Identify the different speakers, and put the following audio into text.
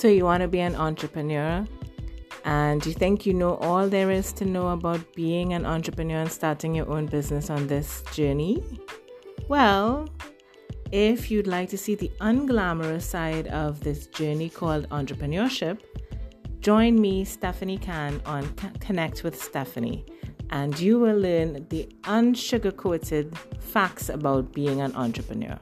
Speaker 1: So, you want to be an entrepreneur and you think you know all there is to know about being an entrepreneur and starting your own business on this journey? Well, if you'd like to see the unglamorous side of this journey called entrepreneurship, join me, Stephanie Khan, on Konnect with Stephanie, and you will learn the unsugarcoated facts about being an entrepreneur.